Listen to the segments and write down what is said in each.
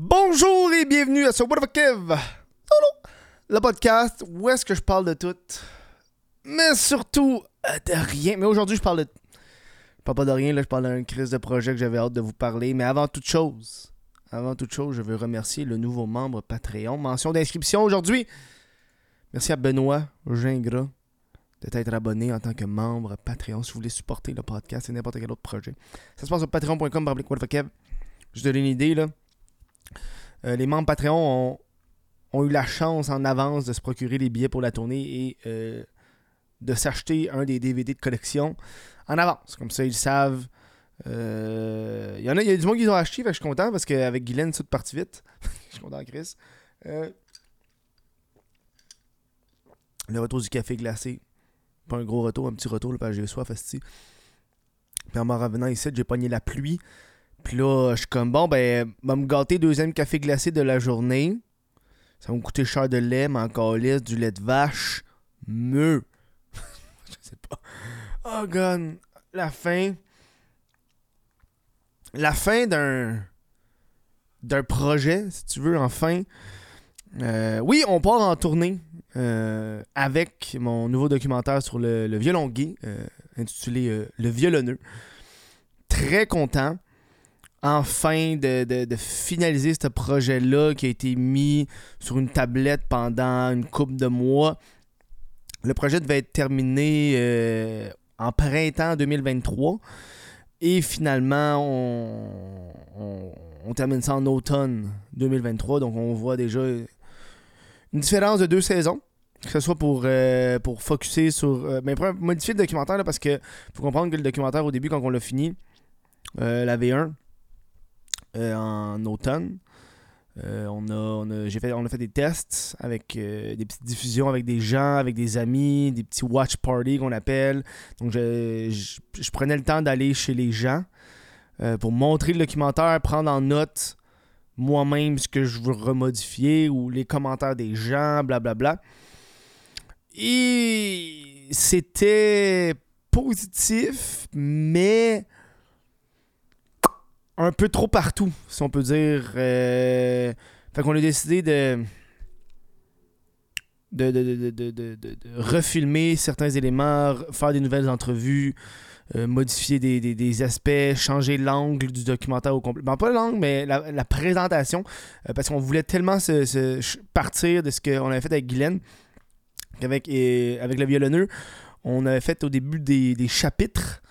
Bonjour et bienvenue à ce What the Kev, le podcast où est-ce que je parle de tout, mais surtout euh, de rien. Mais aujourd'hui, je parle de. Je parle pas de rien, là, je parle d'un crise de projet que j'avais hâte de vous parler. Mais avant toute chose, avant toute chose, je veux remercier le nouveau membre Patreon. Mention d'inscription aujourd'hui. Merci à Benoît Gingras de t'être abonné en tant que membre Patreon si vous voulez supporter le podcast et n'importe quel autre projet. Ça se passe sur patreon.com Je te donne une idée, là. Euh, les membres Patreon ont, eu la chance en avance de se procurer les billets pour la tournée et euh, de s'acheter un des DVD de collection en avance. Comme ça, ils savent. Il euh, y en a, y a du monde qui ont acheté, fait je suis content parce qu'avec Guylaine, tout parti vite. je suis content, Chris. le retour du café glacé. Pas un gros retour, un petit retour, là, parce que j'ai soif, Puis en m'en revenant ici, j'ai pogné la pluie. Puis là, je suis comme, bon, ben, va me gâter deuxième café glacé de la journée. Ça va me coûter cher de lait, mais encore lisse, du lait de vache. Meu. je sais pas. Oh, God. La fin. La fin d'un. d'un projet, si tu veux, enfin. Euh, oui, on part en tournée euh, avec mon nouveau documentaire sur le, violon gay, euh, intitulé Le violonneux. Très content enfin de, finaliser ce projet-là qui a été mis sur une tablette pendant une couple de mois. Le projet devait être terminé euh, en printemps 2023 et finalement on, termine ça en automne 2023. Donc on voit déjà une différence de deux saisons. Que ce soit pour, euh, focuser sur. Euh, mais pour modifier le documentaire parce que faut comprendre que le documentaire au début, quand on l'a fini, la V1, euh, en automne. Euh, on, a, on, a, fait, on a fait des tests avec euh, des petites diffusions avec des gens, avec des amis, des petits watch parties qu'on appelle. Donc, je, je, prenais le temps d'aller chez les gens pour montrer le documentaire, prendre en note moi-même ce que je veux remodifier ou les commentaires des gens, blablabla. Bla, bla. Et c'était positif, mais un peu trop partout, si on peut dire. Euh, fait qu'on a décidé de de, de, de, de, refilmer certains éléments, faire des nouvelles entrevues, euh, modifier des, aspects, changer l'angle du documentaire au complet. Ben, pas l'angle, mais la, présentation, euh, parce qu'on voulait tellement se, partir de ce qu'on avait fait avec Guylaine, avec, avec le violonneux. On avait fait au début des, des chapitres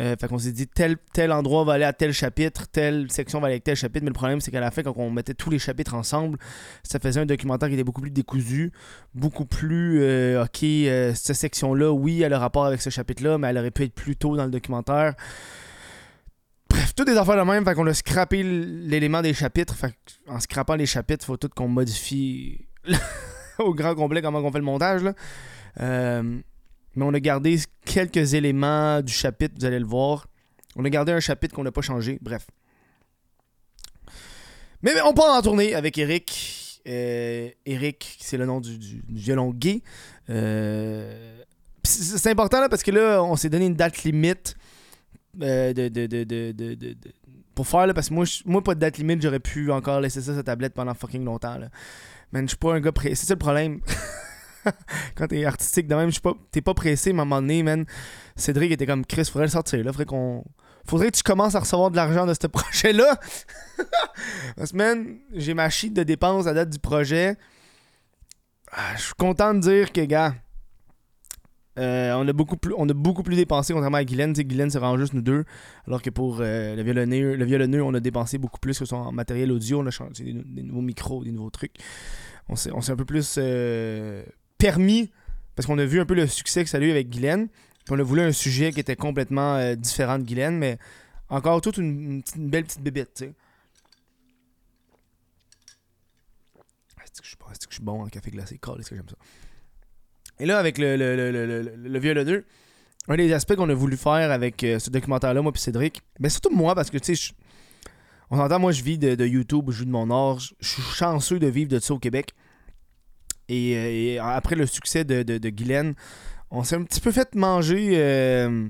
euh, fait qu'on s'est dit tel, tel endroit va aller à tel chapitre, telle section va aller avec tel chapitre, mais le problème c'est qu'à la fin, quand on mettait tous les chapitres ensemble, ça faisait un documentaire qui était beaucoup plus décousu, beaucoup plus euh, ok, euh, cette section-là, oui, elle a rapport avec ce chapitre-là, mais elle aurait pu être plus tôt dans le documentaire. Bref, toutes des affaires de même, fait qu'on a scrappé l'élément des chapitres. Fait en scrappant les chapitres, faut tout qu'on modifie au grand complet comment on fait le montage. Là. Mais on a gardé quelques éléments du chapitre, vous allez le voir. On a gardé un chapitre qu'on n'a pas changé, bref. Mais, on part en tournée avec Eric. Euh, Eric, c'est le nom du, violon gay. Euh, c'est important là, parce que là, on s'est donné une date limite euh, de, pour faire là, parce que moi, moi, pas de date limite, j'aurais pu encore laisser ça sa tablette pendant fucking longtemps. Là. Man, je suis pas un gars. C'est ça le problème. quand t'es artistique de même, je pas, t'es pas pressé, mais à un moment donné, man, Cédric était comme Chris, faudrait le sortir là, faudrait qu'on. Faudrait que tu commences à recevoir de l'argent de ce projet-là. Que, man, j'ai ma sheet de dépenses à date du projet. Ah, je suis content de dire que, gars, euh, on, a beaucoup plus, on a beaucoup plus dépensé contrairement à Guylaine. Guylaine, c'est vraiment juste nous deux. Alors que pour euh, le, violonneux, le on a dépensé beaucoup plus que son matériel audio. On a changé des, nouveaux micros, des nouveaux trucs. On s'est un peu plus euh, permis, parce qu'on a vu un peu le succès que ça a eu avec Guylaine, puis on a voulu un sujet qui était complètement euh, différent de Guylaine, mais encore toute une, belle petite bébête, tu sais. Est-ce que, je suis bon en café glacé? Est-ce que j'aime ça? Et là, avec le, le, le, le, violonneux, un des aspects qu'on a voulu faire avec euh, ce documentaire-là, moi et Cédric, mais surtout moi, parce que tu sais, on entend, moi je vis de, de, YouTube, je joue de mon art, je suis chanceux de vivre de ça au Québec. Et, après le succès de, de, Guylaine, on s'est un petit peu fait manger. Euh,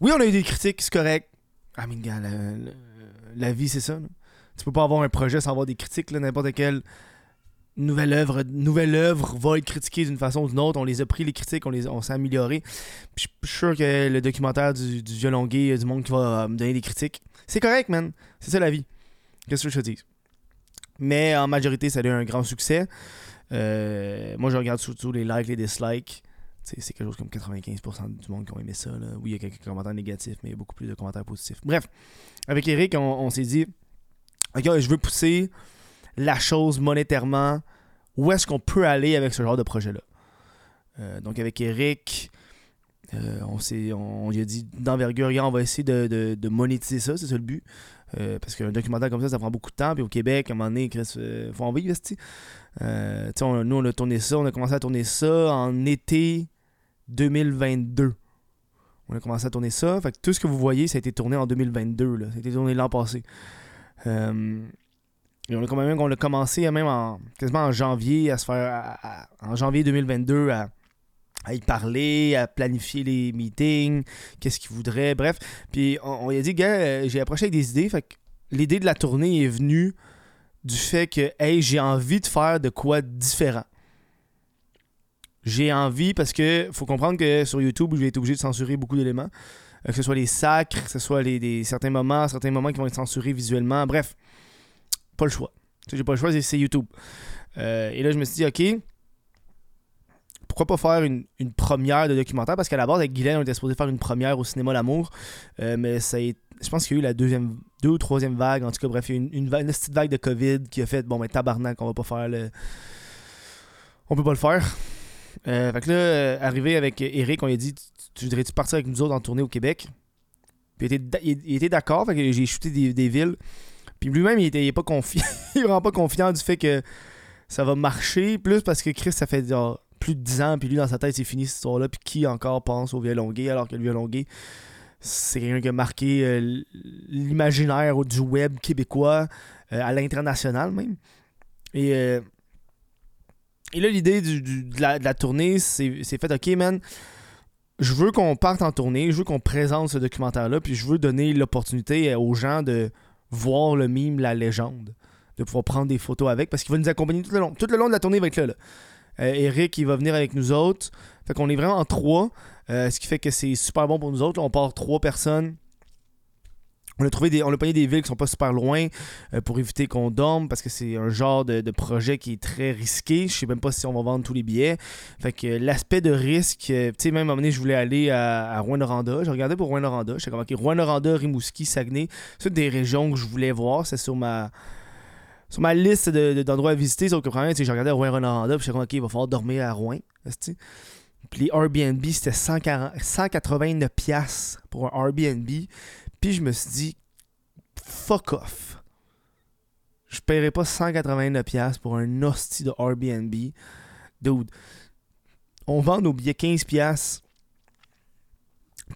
oui, on a eu des critiques, c'est correct. Ah, mais gars, la, vie, c'est ça. tu peux pas avoir un projet sans avoir des critiques. N'importe quelle nouvelle œuvre, nouvelle œuvre va être critiquée d'une façon ou d'une autre. On les a pris, les critiques, on, les, on s'est amélioré. je suis sûr que le documentaire du, du violon gay, il y a du monde qui va me donner des critiques. C'est correct, man. C'est ça la vie. Qu'est-ce que je te dis? Mais en majorité, ça a eu un grand succès. Euh, moi, je regarde surtout les likes, les dislikes. C'est quelque chose comme 95% du monde qui ont aimé ça. Oui, il y a quelques commentaires négatifs, mais il y a beaucoup plus de commentaires positifs. Bref, avec Eric, on, s'est dit Ok, je veux pousser la chose monétairement. Où est-ce qu'on peut aller avec ce genre de projet-là? Euh, Donc, avec Eric, euh, on on, lui a dit d'envergure, on va essayer de, de monétiser ça, c'est ça le but. Euh, parce qu'un documentaire comme ça, ça prend beaucoup de temps. Puis au Québec, à un moment donné, il euh, faut en vivre, euh, Nous, on a tourné ça. On a commencé à tourner ça en été 2022. On a commencé à tourner ça. Fait que tout ce que vous voyez, ça a été tourné en 2022. Là. Ça a été tourné l'an passé. Euh, et on a, quand même, on a commencé même en, quasiment en janvier à se faire. en janvier 2022 à à y parler, à planifier les meetings, qu'est-ce qu'il voudrait, bref. Puis on, lui a dit, gars, euh, j'ai approché avec des idées. Fait que l'idée de la tournée est venue du fait que, hey, j'ai envie de faire de quoi différent. J'ai envie parce que faut comprendre que sur YouTube, je vais être obligé de censurer beaucoup d'éléments. Euh, que ce soit les sacres, que ce soit les, certains moments, certains moments qui vont être censurés visuellement. Bref, pas le choix. J'ai pas le choix, c'est YouTube. Euh, et là, je me suis dit, OK, pourquoi pas faire une, première de documentaire? Parce qu'à la base, avec Guylaine, on était supposé faire une première au cinéma L'Amour. Euh, mais ça je pense qu'il y a eu la deuxième, deux ou troisième vague. En tout cas, bref, il a eu une, petite vague de COVID qui a fait bon, ben tabarnak, on va pas faire le. On peut pas le faire. Euh, fait que là, euh, arrivé avec Eric, on lui a dit Tu voudrais-tu partir avec nous autres en tournée au Québec? Puis il était, d'accord, fait que j'ai shooté des, villes. Puis lui-même, il était, pas confiant. il est pas confiant du fait que ça va marcher. Plus parce que Chris, ça fait plus de 10 ans, puis lui, dans sa tête, c'est fini cette histoire-là. Puis qui encore pense au violon gay, alors que le violon gay, c'est quelqu'un qui a marqué euh, l'imaginaire du web québécois, euh, à l'international même. Et, euh, et là, l'idée de, la, tournée, c'est fait, ok, man, je veux qu'on parte en tournée, je veux qu'on présente ce documentaire-là, puis je veux donner l'opportunité aux gens de voir le mime, la légende, de pouvoir prendre des photos avec, parce qu'il va nous accompagner tout le long. Tout le long de la tournée, être là. là. Euh, Eric, il va venir avec nous autres. Fait qu'on est vraiment en trois. Euh, ce qui fait que c'est super bon pour nous autres. on part trois personnes. On a trouvé des, on a payé des villes qui sont pas super loin euh, pour éviter qu'on dorme parce que c'est un genre de, projet qui est très risqué. Je sais même pas si on va vendre tous les billets. Fait que l'aspect de risque, tu sais, même à un moment donné, je voulais aller à, à Rouen-Noranda. Je regardais pour Rouen-Noranda. J'étais comme, ok, Rouen-Noranda, Rimouski, Saguenay. C'est des régions que je voulais voir. C'est sur ma, sur ma liste d'endroits à visiter, sauf que premier, j'ai regardé Rouen Ronanda, puis je suis OK, il va falloir dormir à Rouen. Puis les Airbnb, c'était 189$ pour un Airbnb. Puis je me suis dit, fuck off. Je paierai pas 189$ pour un hostie de Airbnb. Dude, on vend nos billets 15$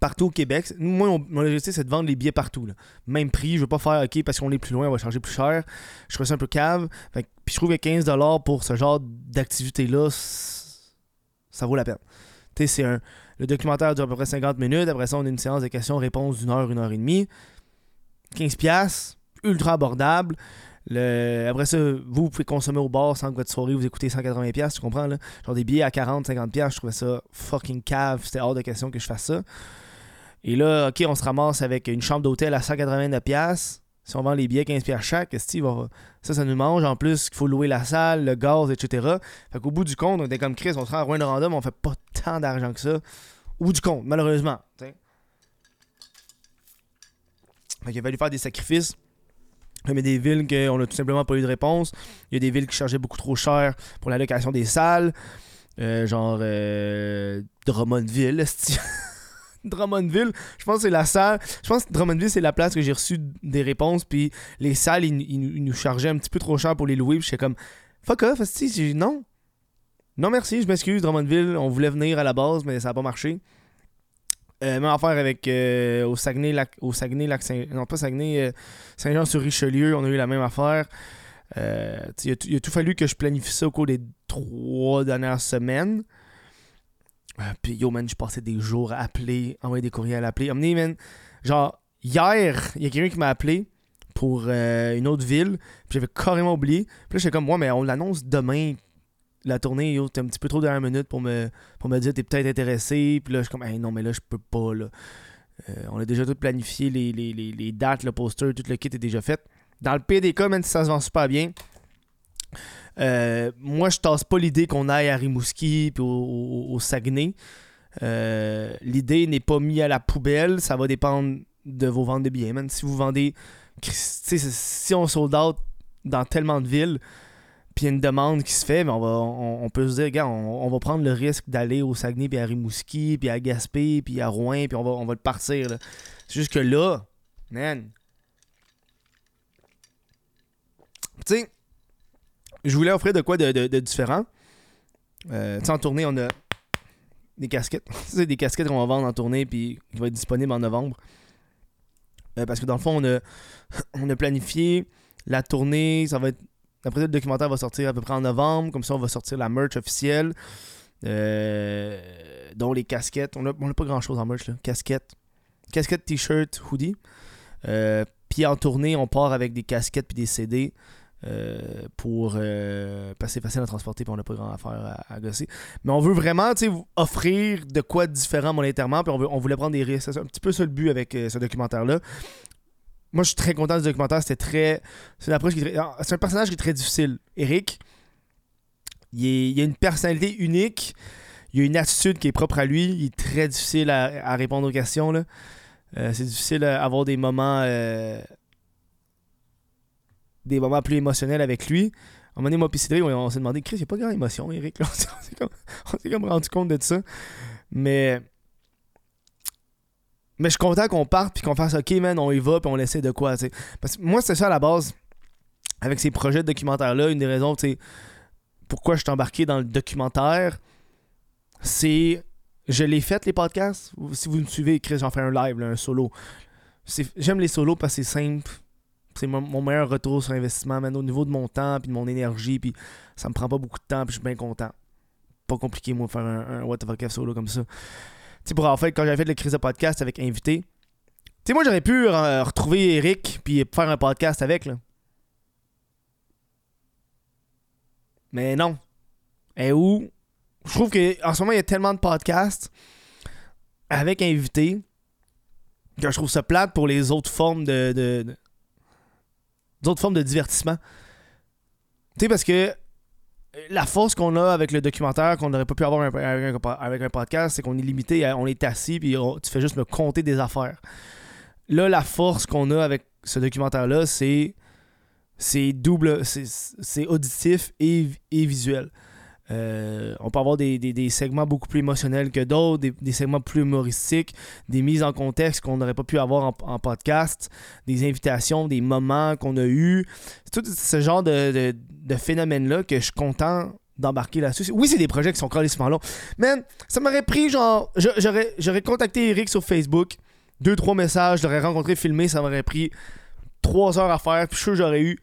partout au Québec. Moi, mon, objectif, c'est de vendre les billets partout. Même prix, je veux pas faire OK parce qu'on est plus loin, on va charger plus cher. Je trouve ça un peu cave. puis je trouve que 15$ pour ce genre d'activité-là, ça vaut la peine. Un. Le documentaire dure à peu près 50 minutes. Après ça, on a une séance de questions-réponses d'une heure, une heure et demie. 15$, ultra abordable. Le... Après ça, vous, pouvez consommer au bar sans que votre soirée vous écoutez 180$, tu comprends là? Genre des billets à 40, 50$, je trouvais ça fucking cave. C'était hors de question que je fasse ça. Et là, OK, on se ramasse avec une chambre d'hôtel à 189$. Si on vend les billets 15$ chaque, va... ça, ça nous mange. En plus, il faut louer la salle, le gaz, etc. Fait qu'au bout du compte, on était comme Chris, on se rend à de Random, on fait pas tant d'argent que ça. Au bout du compte, malheureusement. Fait qu'il a fallu faire des sacrifices. Il y a des villes qu'on a tout simplement pas eu de réponse. Il y a des villes qui chargeaient beaucoup trop cher pour la location des salles. Euh, genre euh, Drummondville, Drummondville, je pense que c'est la salle. Je pense que Drummondville, c'est la place que j'ai reçu des réponses. Puis les salles, ils, nous chargeaient un petit peu trop cher pour les louer. Puis j'étais comme, fuck off, non. Non, merci, je m'excuse, Drummondville. On voulait venir à la base, mais ça n'a pas marché. Euh, même affaire avec euh, au Saguenay, lac, au Saguenay, Saint, non pas Saguenay, euh, Saint-Jean-sur-Richelieu, on a eu la même affaire. il, a, tout fallu que je planifie ça au cours des trois dernières semaines. Puis yo man, je passais des jours à appeler, envoyer des courriels à appeler. man, genre hier, il y a quelqu'un qui m'a appelé pour euh, une autre ville. Puis j'avais carrément oublié. Puis là, j'étais comme, ouais, mais on l'annonce demain. La tournée, yo, t'es un petit peu trop dernière minute pour me, pour me dire t'es peut-être intéressé. Puis là, je suis comme, hey, non, mais là, je peux pas, là. Euh, on a déjà tout planifié, les, les, les, dates, le poster, tout le kit est déjà fait. Dans le PDK, même si ça se vend super bien, euh, moi, je tasse pas l'idée qu'on aille à Rimouski puis au, Saguenay. Euh, l'idée n'est pas mise à la poubelle. Ça va dépendre de vos ventes de billets. Même si vous vendez. Si on sold out dans tellement de villes, puis il y a une demande qui se fait, mais on, va, on, peut se dire, regarde, on, va prendre le risque d'aller au Saguenay, puis à Rimouski, puis à Gaspé, puis à Rouen, puis on va, on va le partir. C'est juste que là, man. Tu sais, je voulais offrir de quoi de, différent. Euh, en tournée, on a des casquettes. C'est des casquettes qu'on va vendre en tournée puis qui vont être disponibles en novembre. Euh, parce que dans le fond, on a, on a planifié la tournée. Ça va être. Après le documentaire va sortir à peu près en novembre. Comme ça, on va sortir la merch officielle. Euh, dont les casquettes. On n'a pas grand chose en merch. Là. Casquettes. Casquettes, t-shirt, hoodie. Euh, puis en tournée, on part avec des casquettes puis des CD. Euh, pour euh, facile à transporter puis on n'a pas grand affaire à, gosser. Mais on veut vraiment offrir de quoi de différent monétairement puis on, voulait prendre des risques. C'est un petit peu ça le but avec euh, ce documentaire-là. Moi, je suis très content du documentaire. C'était très. C'est ah, un personnage qui est très difficile. Eric, il, a une personnalité unique. Il a une attitude qui est propre à lui. Il est très difficile à, répondre aux questions. Là. c'est difficile d'avoir des moments des moments plus émotionnels avec lui. À un moment donné, moi et on, s'est demandé, Chris, il n'y a pas grand émotion, Eric. on s'est comme, rendu compte de ça. Mais. Mais je suis content qu'on parte puis qu'on fasse OK, man, on y va puis on essaie de quoi, Parce que moi, c'est ça à la base, avec ces projets de documentaire-là, une des raisons, tu pourquoi je suis embarqué dans le documentaire, c'est. Je l'ai fait, les podcasts. Si vous me suivez, Chris, j'en fais un live, un solo. J'aime les solos parce que c'est simple c'est mon, meilleur retour sur investissement, même au niveau de mon temps puis de mon énergie, puis ça me prend pas beaucoup de temps, puis je suis bien content. Pas compliqué, moi, de faire un, What the fuck solo comme ça. Sais, pour en fait, quand j'avais fait le crise de podcast avec invité, tu sais, moi, j'aurais pu retrouver Eric puis faire un podcast avec, là. Mais non. Et où? Je trouve qu'en ce moment, il y a tellement de podcasts avec invité que je trouve ça plate pour les autres formes de d'autres formes de divertissement. Tu sais, parce que la force qu'on a avec le documentaire, qu'on n'aurait pas pu avoir avec un, podcast, c'est qu'on est limité, on est assis, puis tu fais juste me compter des affaires. Là, la force qu'on a avec ce documentaire-là, c'est double, c'est auditif et visuel. Euh, on peut avoir des, segments beaucoup plus émotionnels que d'autres, des, segments plus humoristiques, des mises en contexte qu'on n'aurait pas pu avoir en, podcast, des invitations, des moments qu'on a eus. C'est tout ce genre de, de, phénomène-là que je suis content d'embarquer là-dessus. Oui, c'est des projets qui sont carrément longs. Mais ça m'aurait pris genre. J'aurais contacté Eric sur Facebook, deux, trois messages, je l'aurais rencontré, filmé, ça m'aurait pris trois heures à faire, puis je suis sûr j'aurais eu.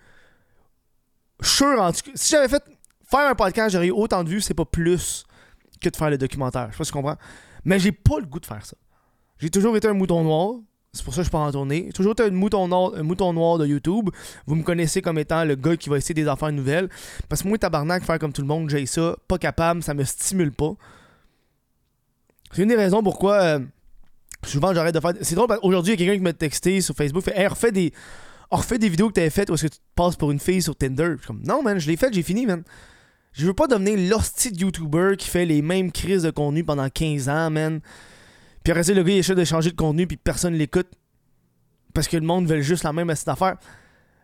Sûr, en tout cas. Si j'avais fait faire un podcast, j'aurais autant de vues, c'est pas plus que de faire le documentaire. Je sais pas si tu comprends. Mais j'ai pas le goût de faire ça. J'ai toujours été un mouton noir. C'est pour ça que je pars en tournée. J'ai toujours été un mouton, noir, un mouton noir de YouTube. Vous me connaissez comme étant le gars qui va essayer des affaires nouvelles. Parce que moi, tabarnak, faire comme tout le monde, j'ai ça. Pas capable, ça me stimule pas. C'est une des raisons pourquoi euh, souvent j'arrête de faire. C'est drôle, aujourd'hui, il y a quelqu'un qui m'a texté sur Facebook. Fait, hey, refais des, refais des vidéos que t'avais faites où est-ce que tu passes pour une fille sur Tinder. Comme, non, man, je l'ai fait, j'ai fini, man. Je veux pas devenir l'hostie de YouTuber qui fait les mêmes crises de contenu pendant 15 ans, man. Puis après le gars, il essaie de changer de contenu, puis personne l'écoute. Parce que le monde veut juste la même affaire.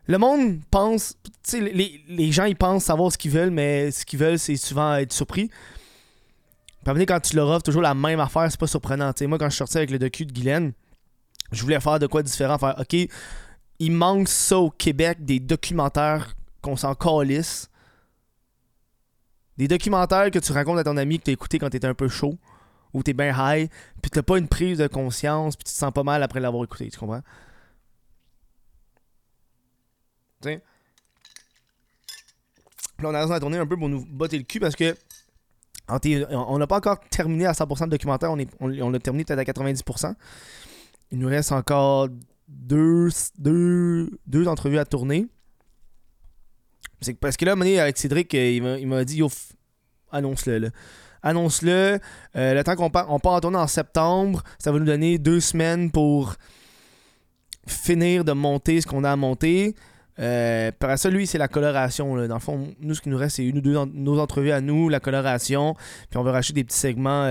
Le monde pense. Tu sais, les, les, gens, ils pensent savoir ce qu'ils veulent, mais ce qu'ils veulent, c'est souvent être surpris. Puis quand tu leur offres toujours la même affaire, c'est pas surprenant. sais, moi, quand je suis sorti avec le docu de Guylaine, je voulais faire de quoi différent. Faire, OK, il manque ça au Québec, des documentaires qu'on s'en calisse des documentaires que tu racontes à ton ami que tu as écouté quand tu étais un peu chaud ou tu es bien high, puis tu pas une prise de conscience, puis tu te sens pas mal après l'avoir écouté, tu comprends? Tiens. Là, on a raison à tourner un peu pour nous botter le cul parce que on n'a pas encore terminé à 100% de documentaire, on, est, on, on terminé peut-être à 90%. Il nous reste encore deux, deux, deux entrevues à tourner. C'est parce que là, à un avec Cédric, euh, il m'a- dit Yo, annonce-le. Annonce-le. Euh, le temps qu'on part, on part en tournée en septembre, ça va nous donner deux semaines pour finir de monter ce qu'on a à monter. Euh, par ça, lui, c'est la coloration. là. Dans le fond, nous, ce qui nous reste, c'est une ou deux nos entrevues à nous, la coloration. Puis on va racheter des petits segments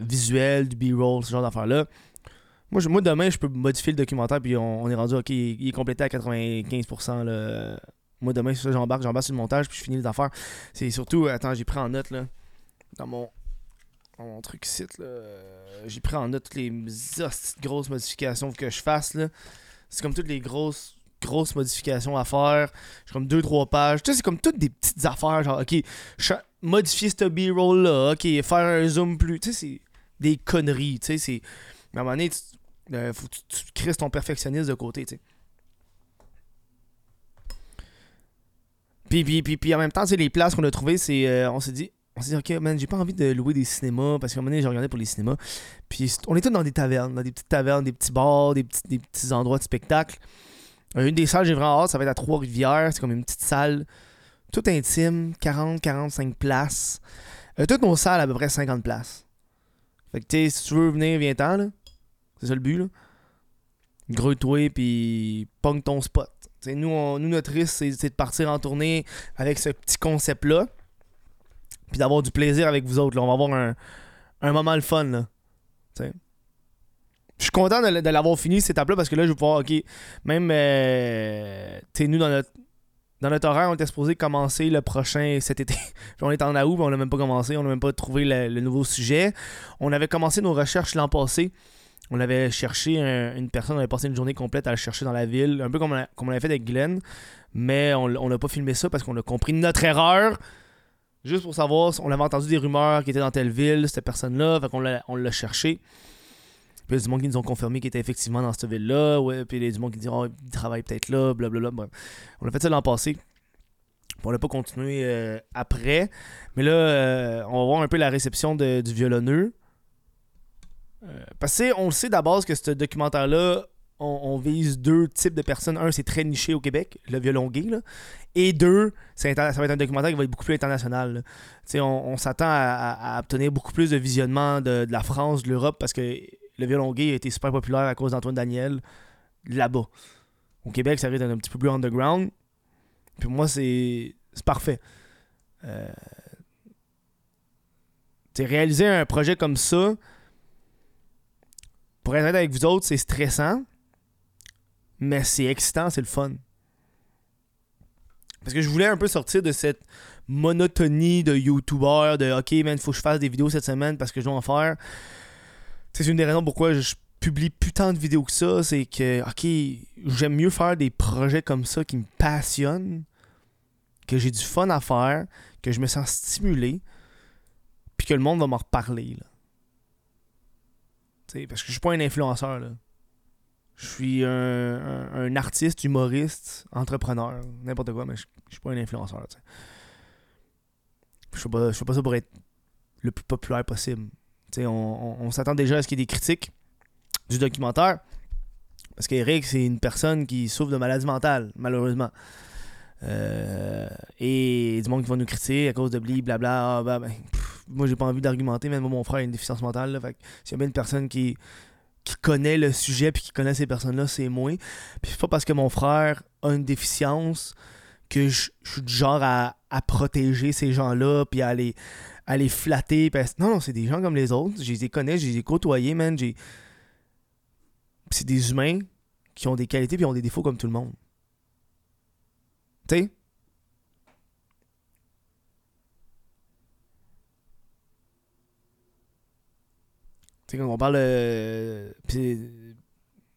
visuels, du B-roll, ce genre d'affaires-là. Moi, demain, je peux modifier le documentaire, puis on, on est rendu, ok, il il est complété à 95%. Là. Moi, demain, c'est ça, j'embarque, j'embarque sur le montage, puis je finis les affaires. C'est surtout, attends, j'ai pris en note, là, dans mon, truc site, là, euh, j'ai pris en note toutes les grosses modifications que je fasse, là. C'est comme toutes les grosses grosses modifications à faire. J'ai comme deux, trois pages. Tu sais, c'est comme toutes des petites affaires. Genre, OK, modifier ce B-roll-là. OK, faire un zoom plus. Tu sais, c'est des conneries. Tu sais, c'est. À un moment donné, tu, euh, faut que tu crises ton perfectionniste de côté, tu sais. Puis, puis, puis, puis en même temps, les places qu'on a trouvées, c'est. euh, on s'est dit. On s'est dit, ok, man, j'ai pas envie de louer des cinémas parce qu'à un moment donné, j'ai regardé pour les cinémas. Puis on était dans des tavernes, dans des petites tavernes, des petits bars, des petits, des petits endroits de spectacle. Euh, Une des salles, j'ai vraiment hâte, ça va être à Trois-Rivières. C'est comme une petite salle, toute intime, 40-45 places. Euh, toutes nos salles, à peu près 50 places. Fait que, tu sais, si tu veux venir, viens-t'en, là. C'est ça le but, là. Grouille-toi, puis pong ton spot. Nous, notre risque, c'est de partir en tournée avec ce petit concept-là. Puis d'avoir du plaisir avec vous autres, là. On va avoir un, un moment le fun, là. Je suis content de, l'avoir fini, cette étape-là, parce que là, je vais pouvoir, OK, même, euh, nous, dans notre, dans notre horaire, on était supposé commencer le prochain cet été. On est en août, on n'a même pas commencé, on n'a même pas trouvé le nouveau sujet. On avait commencé nos recherches l'an passé. On avait cherché un- une personne, on avait passé une journée complète à le chercher dans la ville, un peu comme on, a- avait fait avec Glenn, mais on, n'a pas filmé ça parce qu'on a compris notre erreur. Juste pour savoir, on avait entendu des rumeurs qui étaient dans telle ville, cette personne-là, fait qu'on l'a, on l'a cherché. Puis il y a du monde qui nous ont confirmé qu'il était effectivement dans cette ville-là. Ouais, puis il y a du monde qui dit oh, il travaille peut-être là, blablabla. On a fait ça l'an passé. On n'a pas continué euh, après. Mais là, euh, on va voir un peu la réception du violonneux. Euh, parce que on le sait d'abord que ce documentaire-là, on, vise deux types de personnes. Un, c'est très niché au Québec, le violon gay. Et deux, ça va être un documentaire qui va être beaucoup plus international. On, s'attend à, obtenir beaucoup plus de visionnement de, la France, de l'Europe, parce que le violon gay a été super populaire à cause d'Antoine Daniel là-bas. Au Québec, ça risque d'être un petit peu plus underground. Puis moi, c'est parfait. Euh... réaliser un projet comme ça, pour être avec vous autres, c'est stressant, mais c'est excitant, c'est le fun. Parce que je voulais un peu sortir de cette monotonie de YouTuber, de OK, man, faut que je fasse des vidéos cette semaine parce que je dois en faire. C'est une des raisons pourquoi je publie plus tant de vidéos que ça, c'est que, OK, j'aime mieux faire des projets comme ça qui me passionnent, que j'ai du fun à faire, que je me sens stimulé, puis que le monde va m'en reparler. Parce que je suis pas un influenceur. Je suis un, un- artiste, humoriste, entrepreneur, n'importe quoi, mais je, je suis pas un influenceur. Je fais pas, pas ça pour être le plus populaire possible. On, on- on s'attend déjà à ce qu'il y ait des critiques du documentaire. Parce qu'Eric, c'est une personne qui souffre de maladie mentale, malheureusement. Euh, et du monde qui va nous critiquer à cause de bli, blabla. Ah, bah, ben, moi, j'ai pas envie d'argumenter, mais moi, mon frère a une déficience mentale. Là, fait s'il y a bien une personne qui, qui connaît le sujet puis qui connaît ces personnes-là, c'est moi. Puis c'est pas parce que mon frère a une déficience que je, suis du genre à, à protéger ces gens-là puis à les, à les flatter. Non, non, c'est des gens comme les autres. Je les connais, je les ai côtoyés, man. C'est des humains qui ont des qualités puis ont des défauts comme tout le monde. Tu sais? Tu sais, quand on parle euh,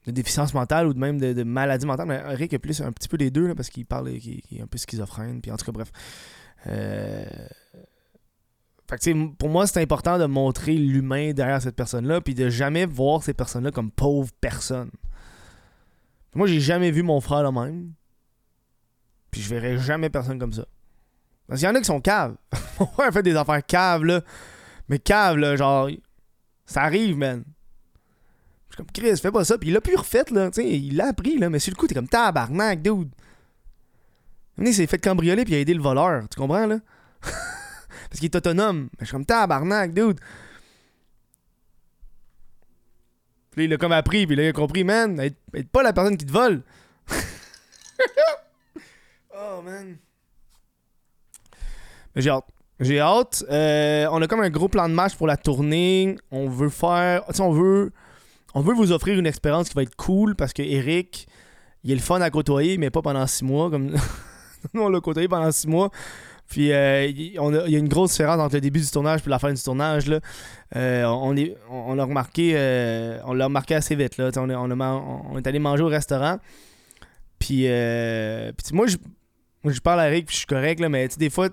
de déficience mentale ou de même de, maladie mentale, mais Rick a plus un petit peu des deux là, parce qu'il parle, qu'il qu'il est un peu schizophrène, puis en tout cas, bref. Euh... Pour moi, c'est important de montrer l'humain derrière cette personne-là, puis de jamais voir ces personnes-là comme pauvres personnes. Moi, j'ai jamais vu mon frère le même. Je verrai jamais personne comme ça. Parce qu'il y en a qui sont caves. A fait des affaires caves, là. Mais caves, là, genre. Ça arrive, man. suis comme, Chris, fais pas ça. Puis il l'a plus refait, là. Tu sais, il l'a appris, là. Mais sur le coup, t'es comme tabarnak, dude. Il s'est fait cambrioler puis il a aidé le voleur. Tu comprends, là? Parce qu'il est autonome. Mais je suis comme tabarnak, dude. Puis là, il l'a comme appris, puis là, il a compris, man, aide, pas la personne qui te vole. oh, j'ai hâte. J'ai hâte. Euh, on a comme un gros plan de match pour la tournée. On veut faire. On veut. On veut vous offrir une expérience qui va être cool parce que Eric, il est le fun à côtoyer, mais pas pendant six mois. Comme nous, on l'a côtoyé pendant six mois. Puis euh, il y a une grosse différence entre le début du tournage et la fin du tournage. Là. Euh, on, on, l'a remarqué, on l'a remarqué assez vite. Là. On, est, on, est allé manger au restaurant. Puis, puis moi, je, je parle à Eric, puis je suis correct, là, mais des fois,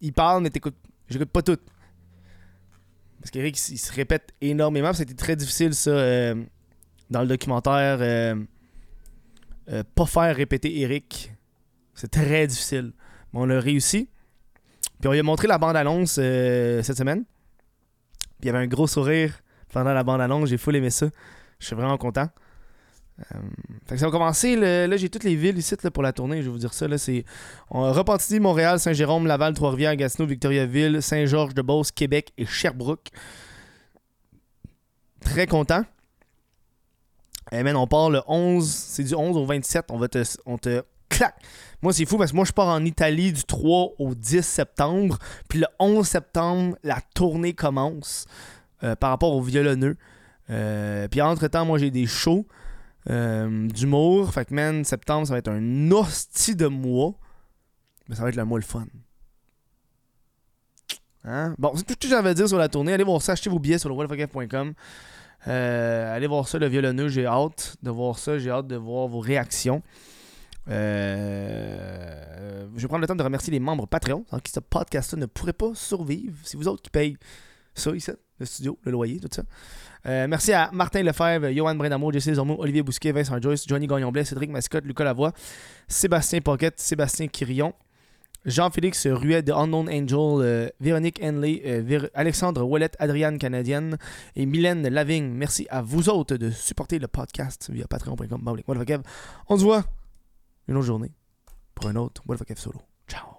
il parle, mais t'écoutes. J'écoute pas tout. Parce qu'Eric, il, se répète énormément. C'était très difficile, ça, euh, dans le documentaire. Euh, euh, pas faire répéter Eric. C'est très difficile. Mais on l'a réussi. Puis on lui a montré la bande-annonce cette semaine. Puis il y avait un gros sourire pendant la bande-annonce. J'ai full aimé ça. Je suis vraiment content. Euh, fait ça va commencer. là, j'ai toutes les villes ici pour la tournée. Je vais vous dire ça. Là, c'est Repentigny, Montréal, Saint-Jérôme, Laval, Trois-Rivières, Gatineau, Victoriaville, Saint-Georges-de-Beauce, Québec et Sherbrooke. Très content. Et eh, on part le 11. C'est du 11 au 27. On va te. On te clac! Moi, c'est fou parce que moi, je pars en Italie du 3 au 10 septembre. Puis le 11 septembre, la tournée commence euh, par rapport au violonneux. Euh, puis entre-temps, moi, j'ai des shows. Euh, d'humour. Fait que, man, septembre, ça va être un hostie de mois. Mais ça va être le mois le fun. Hein? Bon, c'est tout ce que j'avais à dire sur la tournée. Allez voir ça, achetez vos billets sur le euh, allez voir ça, le violonneux, j'ai hâte de voir ça, j'ai hâte de voir vos réactions. Euh, je vais prendre le temps de remercier les membres Patreon, sans qui ce podcast ne pourrait pas survivre. C'est vous autres qui payez ça ici, le studio, le loyer, tout ça. Euh, merci à Martin Lefebvre, Johan Brenamo, Jesse Zormo, Olivier Bousquet, Vincent Joyce, Johnny Gagnon-Blais, Cédric Mascotte, Lucas Lavoie, Sébastien Pocket, Sébastien Quirion, Jean-Félix Ruet de Unknown Angel, euh, Véronique Henley, euh, Alexandre Ouellet, Adriane Canadienne et Mylène Lavigne. Merci à vous autres de supporter le podcast via patreon.com. On se voit une autre journée pour un autre What Solo. Ciao!